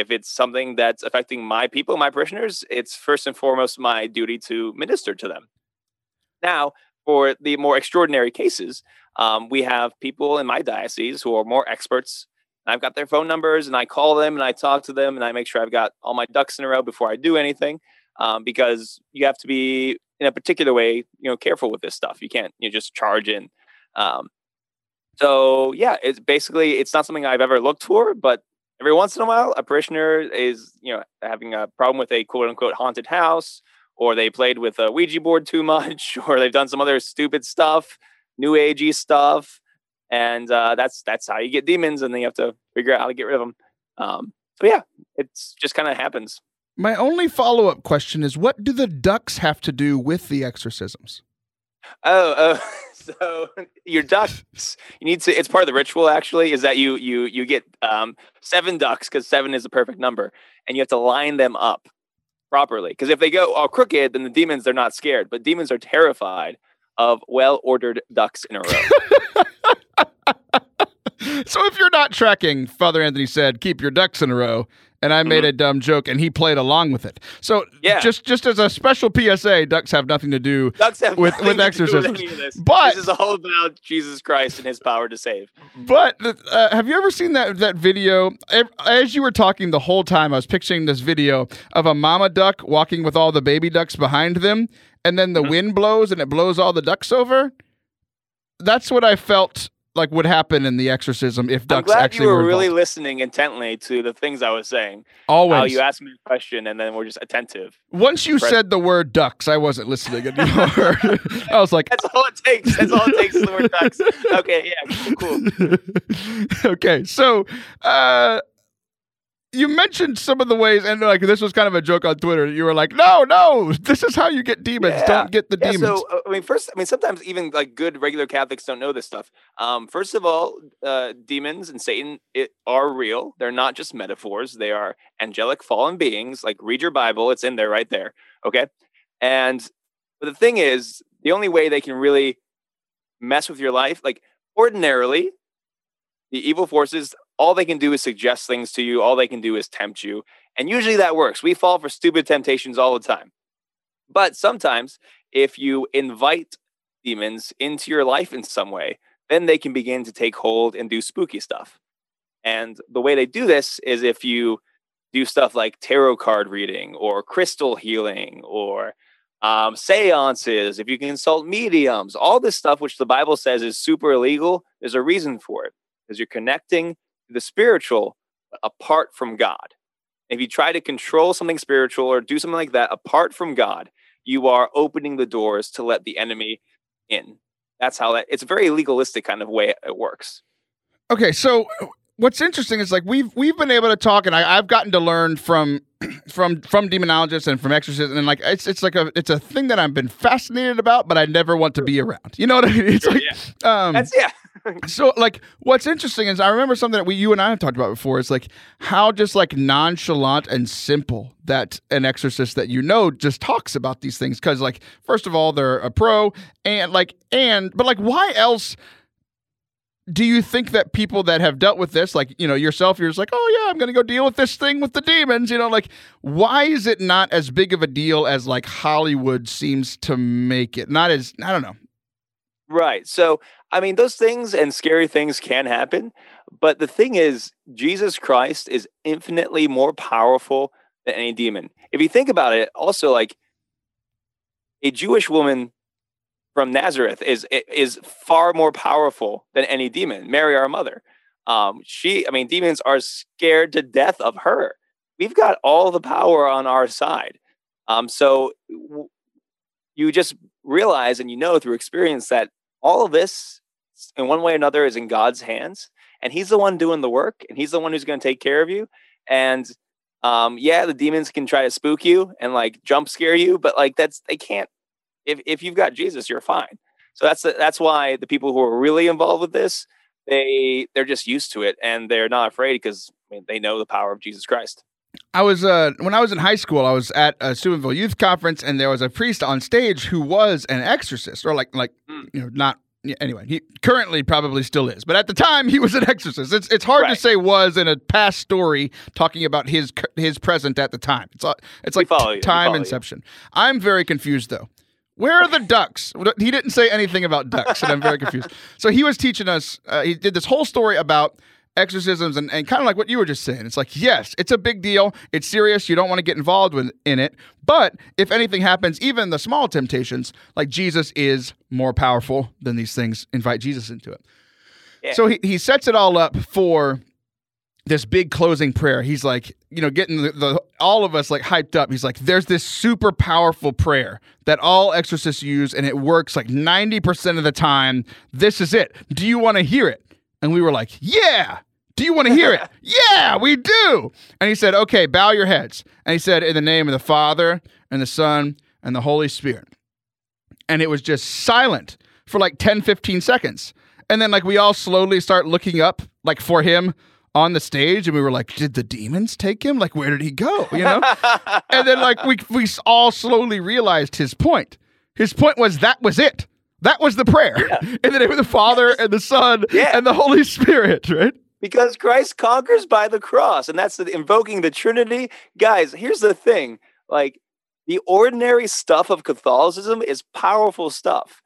if it's something that's affecting my people, my parishioners, it's first and foremost my duty to minister to them. Now, for the more extraordinary cases, um, we have people in my diocese who are more experts. I've got their phone numbers and I call them and I talk to them and I make sure I've got all my ducks in a row before I do anything um, because you have to be in a particular way, you know, careful with this stuff. You can't you know, just charge in. Um, so yeah, it's basically it's not something I've ever looked for, but every once in a while, a parishioner is, you know, having a problem with a quote unquote haunted house or they played with a Ouija board too much, or they've done some other stupid stuff, new agey stuff, and uh, that's that's how you get demons, and then you have to figure out how to get rid of them. Um, so yeah, it's just kind of happens. My only follow up question is what do the ducks have to do with the exorcisms? Oh, oh, so your ducks, you need to. It's part of the ritual. Actually, is that you you you get um, seven ducks because seven is the perfect number, and you have to line them up properly. Because if they go all crooked, then the demons they're not scared, but demons are terrified of well ordered ducks in a row. so if you're not tracking, Father Anthony said, "Keep your ducks in a row." And I made mm-hmm. a dumb joke, and he played along with it. So yeah. just just as a special PSA, ducks have nothing to do with with exorcism. But this is all about Jesus Christ and His power to save. But uh, have you ever seen that that video? As you were talking the whole time, I was picturing this video of a mama duck walking with all the baby ducks behind them, and then the mm-hmm. wind blows and it blows all the ducks over. That's what I felt like would happen in the exorcism if ducks I'm glad actually you were, were really listening intently to the things I was saying. Always. How you asked me a question and then we're just attentive. Once you said the word ducks, I wasn't listening anymore. I was like, That's all it takes. That's all it takes. The word ducks. Okay, yeah, cool. cool. okay, so uh, you mentioned some of the ways, and like this was kind of a joke on Twitter. You were like, "No, no, this is how you get demons. Yeah. Don't get the yeah, demons." So, uh, I mean, first, I mean, sometimes even like good regular Catholics don't know this stuff. Um, first of all, uh, demons and Satan it, are real. They're not just metaphors. They are angelic fallen beings. Like, read your Bible; it's in there, right there. Okay, and but the thing is, the only way they can really mess with your life, like ordinarily, the evil forces all they can do is suggest things to you. All they can do is tempt you. And usually that works. We fall for stupid temptations all the time. But sometimes, if you invite demons into your life in some way, then they can begin to take hold and do spooky stuff. And the way they do this is if you do stuff like tarot card reading or crystal healing or um, seances, if you consult mediums, all this stuff, which the Bible says is super illegal, there's a reason for it because you're connecting the spiritual apart from God. If you try to control something spiritual or do something like that apart from God, you are opening the doors to let the enemy in. That's how that it's a very legalistic kind of way it works. Okay, so what's interesting is like we've we've been able to talk and I, have gotten to learn from from from demonologists and from exorcists and like it's it's like a it's a thing that I've been fascinated about, but I never want to be around. You know what I mean? It's like yeah. um That's yeah so like what's interesting is I remember something that we you and I have talked about before is like how just like nonchalant and simple that an exorcist that you know just talks about these things cuz like first of all they're a pro and like and but like why else do you think that people that have dealt with this, like, you know, yourself, you're just like, oh, yeah, I'm to go deal with this thing with the demons, you know, like, why is it not as big of a deal as like Hollywood seems to make it? Not as, I don't know. Right. So I mean, those things and scary things can happen. But the thing is, Jesus Christ is infinitely more powerful than any demon. If you think about it, also like a Jewish woman from Nazareth is is far more powerful than any demon. Mary, our mother, um, she, I mean, demons are scared to death of her. We've got all the power on our side. Um, so w- you just realize and you know through experience that all of this in one way or another is in God's hands, and He's the one doing the work, and He's the one who's going to take care of you. And um, yeah, the demons can try to spook you and like jump scare you, but like that's they can't. If if you've got Jesus, you're fine. So that's that's why the people who are really involved with this, they they're just used to it and they're not afraid because I mean, they know the power of Jesus Christ. I was uh, when I was in high school, I was at a Steubenville Youth Conference, and there was a priest on stage who was an exorcist, or like like mm. you know not yeah, anyway, he currently probably still is, but at the time he was an exorcist. It's it's hard right. to say was in a past story talking about his his present at the time. It's it's like time inception. You. I'm very confused though. Where are the ducks? He didn't say anything about ducks, and I'm very confused. So he was teaching us. Uh, he did this whole story about exorcisms and, and kind of like what you were just saying. It's like, yes, it's a big deal. It's serious. You don't want to get involved with, in it. But if anything happens, even the small temptations, like Jesus is more powerful than these things. Invite Jesus into it. Yeah. So he, he sets it all up for this big closing prayer. He's like, you know, getting the, the all of us like hyped up. He's like, there's this super powerful prayer that all exorcists use, and it works like 90% of the time. This is it. Do you want to hear it? And we were like, yeah. Do you want to hear it? yeah, we do. And he said, okay, bow your heads. And he said, in the name of the Father and the Son and the Holy Spirit. And it was just silent for like 10, 15 seconds. And then like we all slowly start looking up like for him on the stage and we were like, did the demons take him? Like, where did he go? You know? and then like we we all slowly realized his point. His point was that was it. That was the prayer. Yeah. In the name of the Father yes. and the Son yeah. and the Holy Spirit, right? Because Christ conquers by the cross, and that's the, invoking the Trinity. Guys, here's the thing: like the ordinary stuff of Catholicism is powerful stuff.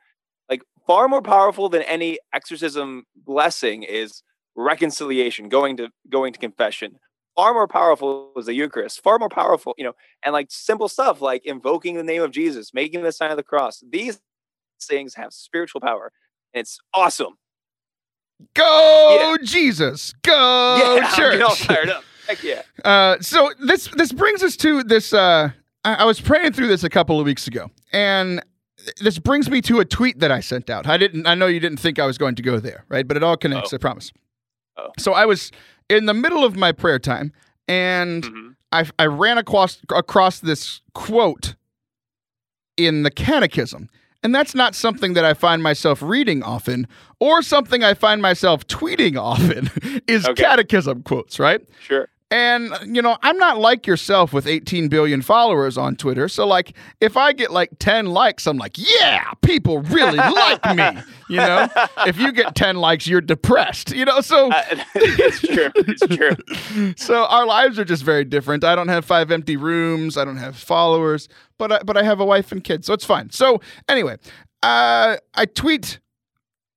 Like far more powerful than any exorcism blessing is reconciliation, going to going to confession. Far more powerful was the Eucharist. Far more powerful, you know, and like simple stuff like invoking the name of Jesus, making the sign of the cross. These things have spiritual power. And it's awesome. Go yeah. Jesus. Go yeah, church. all fired up. Heck yeah. Uh, so this this brings us to this. Uh, I, I was praying through this a couple of weeks ago, and this brings me to a tweet that I sent out. I didn't. I know you didn't think I was going to go there, right? But it all connects. Oh. I promise. Oh. So I was in the middle of my prayer time, and mm-hmm. I, I ran across across this quote in the Catechism. And that's not something that I find myself reading often or something I find myself tweeting often is okay. catechism quotes, right? Sure. And, you know, I'm not like yourself with 18 billion followers on Twitter. So, like, if I get like 10 likes, I'm like, yeah, people really like me. You know, if you get 10 likes, you're depressed, you know? So, uh, it's true. It's true. so, our lives are just very different. I don't have five empty rooms, I don't have followers, but I, but I have a wife and kids. So, it's fine. So, anyway, uh, I tweet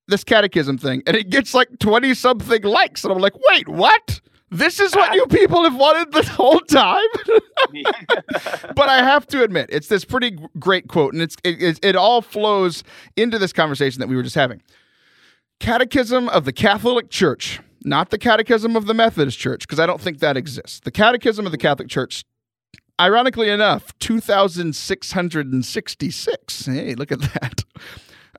this catechism thing and it gets like 20 something likes. And I'm like, wait, what? This is what you people have wanted this whole time. but I have to admit, it's this pretty great quote, and it's it, it all flows into this conversation that we were just having. Catechism of the Catholic Church, not the Catechism of the Methodist Church, because I don't think that exists. The Catechism of the Catholic Church, ironically enough, 2,666. Hey, look at that.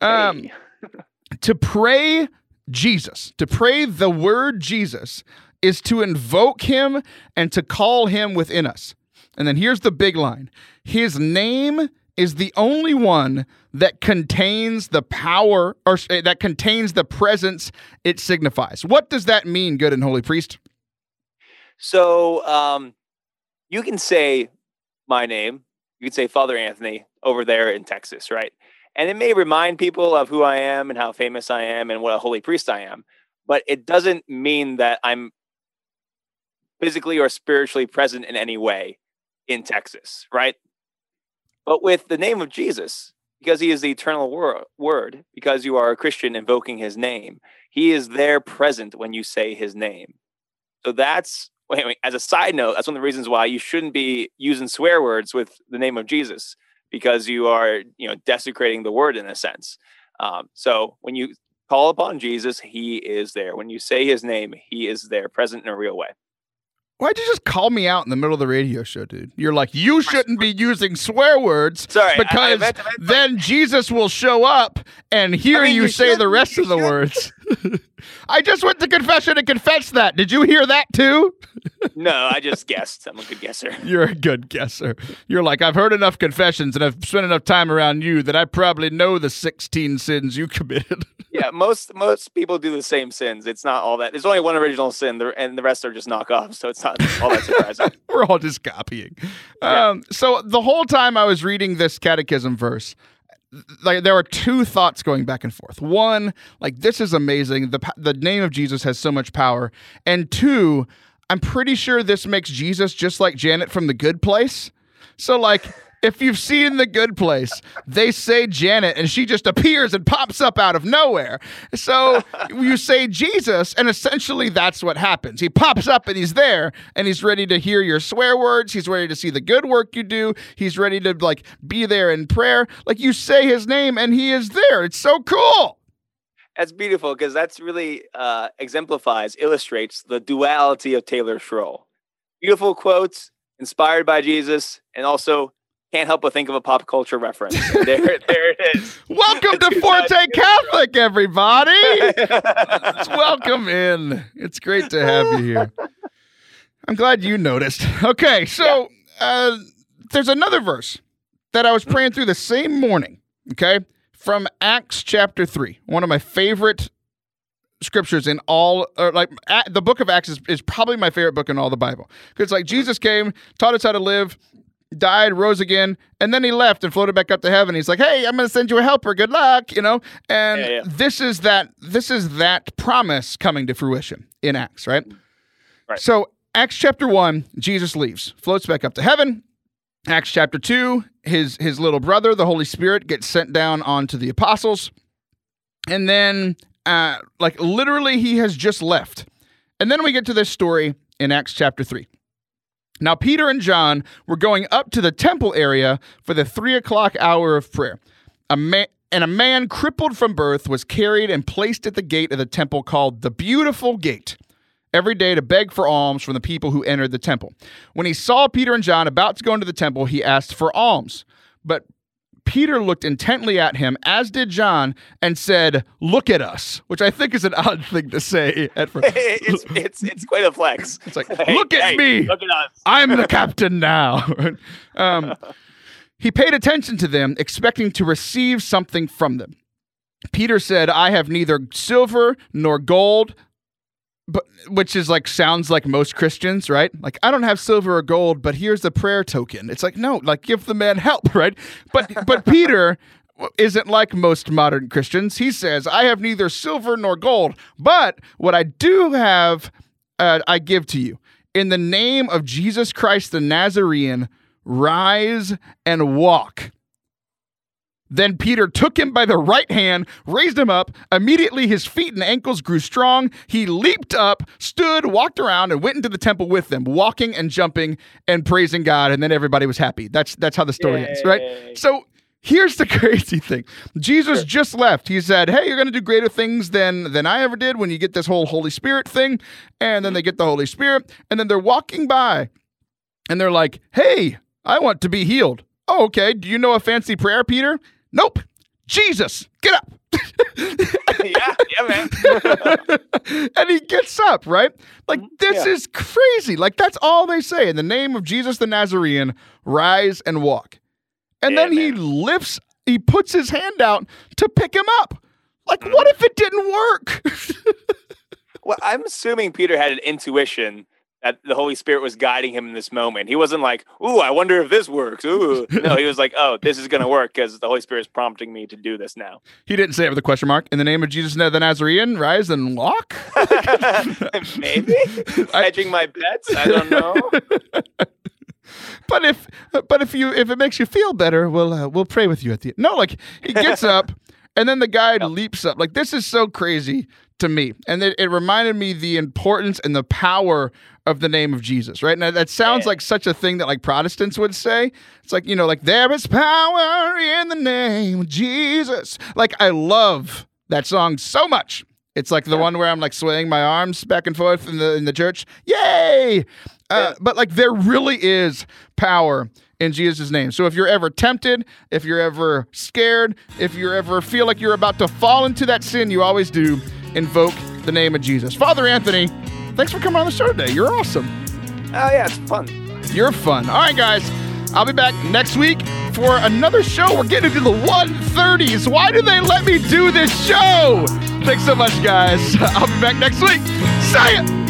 Um, hey. to pray Jesus, to pray the word Jesus is to invoke him and to call him within us. And then here's the big line His name is the only one that contains the power or that contains the presence it signifies. What does that mean, good and holy priest? So um, you can say my name, you can say Father Anthony over there in Texas, right? And it may remind people of who I am and how famous I am and what a holy priest I am, but it doesn't mean that I'm physically or spiritually present in any way in Texas, right? But with the name of Jesus, because he is the eternal wor- word, because you are a Christian invoking his name, he is there present when you say his name. So that's wait, wait, as a side note, that's one of the reasons why you shouldn't be using swear words with the name of Jesus, because you are, you know, desecrating the word in a sense. Um, so when you call upon Jesus, he is there. When you say his name, he is there, present in a real way. Why'd you just call me out in the middle of the radio show, dude? You're like, you shouldn't be using swear words Sorry, because I, I meant, I meant, then Jesus will show up and hear mean, you, you, say the rest of the words. I just went to confession and confessed that. Did you hear that too? no, I just guessed. I'm a good guesser. You're a good guesser. You're like, I've heard enough confessions and I've spent enough time around you that I probably know the 16 sins you committed. yeah, most most people do the same sins. It's not all that. There's only one original sin, and the rest are just knockoffs. So it's not all that surprising. We're all just copying. Yeah. Um, so the whole time I was reading this catechism verse, like there are two thoughts going back and forth. One, like this is amazing. The the name of Jesus has so much power. And two, I'm pretty sure this makes Jesus just like Janet from the Good Place. So like if you've seen The Good Place, they say Janet and she just appears and pops up out of nowhere. So you say Jesus, and essentially that's what happens. He pops up and he's there and he's ready to hear your swear words. He's ready to see the good work you do. He's ready to like be there in prayer. Like you say his name and he is there. It's so cool. That's beautiful because that's really uh, exemplifies, illustrates the duality of Taylor Schroll. Beautiful quotes, inspired by Jesus, and also can't help but think of a pop culture reference. There, there it is. Welcome to Forte. Catholic, everybody. Let's welcome in. It's great to have you here. I'm glad you noticed. Okay, so uh, there's another verse that I was praying through the same morning. Okay, from Acts chapter three, one of my favorite scriptures in all, or like the book of Acts is, is probably my favorite book in all the Bible because like Jesus came, taught us how to live. Died, rose again, and then he left and floated back up to heaven. He's like, "Hey, I'm going to send you a helper. Good luck," you know. And Yeah, yeah. this is that. This is that promise coming to fruition in Acts, right? Right. So Acts chapter one, Jesus leaves, floats back up to heaven. Acts chapter two, his his little brother, the Holy Spirit, gets sent down onto the apostles, and then uh, like literally he has just left, and then we get to this story in Acts chapter three. Now Peter and John were going up to the temple area for the three o'clock hour of prayer. A man and a man crippled from birth was carried and placed at the gate of the temple called the Beautiful Gate every day to beg for alms from the people who entered the temple. When he saw Peter and John about to go into the temple, he asked for alms. But Peter looked intently at him, as did John, and said, Look at us, which I think is an odd thing to say at first. it's, it's, it's quite a flex. It's like, Hey, Look at hey, me. Look at us. I'm the captain now. um, he paid attention to them, expecting to receive something from them. Peter said, I have neither silver nor gold, but which is like sounds like most Christians, right? Like, I don't have silver or gold, but here's the prayer token. It's like, no, like give the man help, right? But but Peter isn't like most modern Christians. He says, I have neither silver nor gold, but what I do have, uh, I give to you. In the name of Jesus Christ the Nazarene, rise and walk. Then Peter took him by the right hand, raised him up. Immediately his feet and ankles grew strong. He leaped up, stood, walked around, and went into the temple with them, walking and jumping and praising God. And then everybody was happy. That's that's how the story ends, right? So here's the crazy thing. Jesus just left. He said, Hey, you're gonna do greater things than than I ever did when you get this whole Holy Spirit thing. And then they get the Holy Spirit, and then they're walking by and they're like, Hey, I want to be healed. Oh, okay. Do you know a fancy prayer, Peter? Nope. Jesus, get up. yeah, yeah, man. and he gets up, right? Like, this Yeah. is crazy. Like, that's all they say. In the name of Jesus the Nazarene, rise and walk. And Yeah, then he man. lifts, he puts his hand out to pick him up. Like, Mm-hmm. what if it didn't work? well, I'm assuming Peter had an intuition that the Holy Spirit was guiding him in this moment. He wasn't like, "Ooh, I wonder if this works." Ooh, no, he was like, "Oh, this is going to work because the Holy Spirit is prompting me to do this now." he didn't say it with a question mark. In the name of Jesus the Nazarene, rise and walk. Maybe hedging my bets. I don't know. but if but if you if it makes you feel better, we'll uh, we'll pray with you at the end. No, like he gets up and then the guy leaps up. Like this is so crazy to me, and it, it reminded me the importance and the power of the name of Jesus. Right now, that sounds Yeah. like such a thing that like Protestants would say. It's like you know, like there is power in the name of Jesus. Like I love that song so much. It's like the one where I'm like swaying my arms back and forth in the in the church. Yay! Uh, but like there really is power in Jesus' name. So if you're ever tempted, if you're ever scared, if you ever feel like you're about to fall into that sin, you always do invoke the name of Jesus. Father Anthony, thanks for coming on the show today. You're awesome. Oh yeah, it's fun. You're fun. All right, guys. I'll be back next week for another show. We're getting into the 130s. Why do they let me do this show? Thanks so much, guys. I'll be back next week. See ya.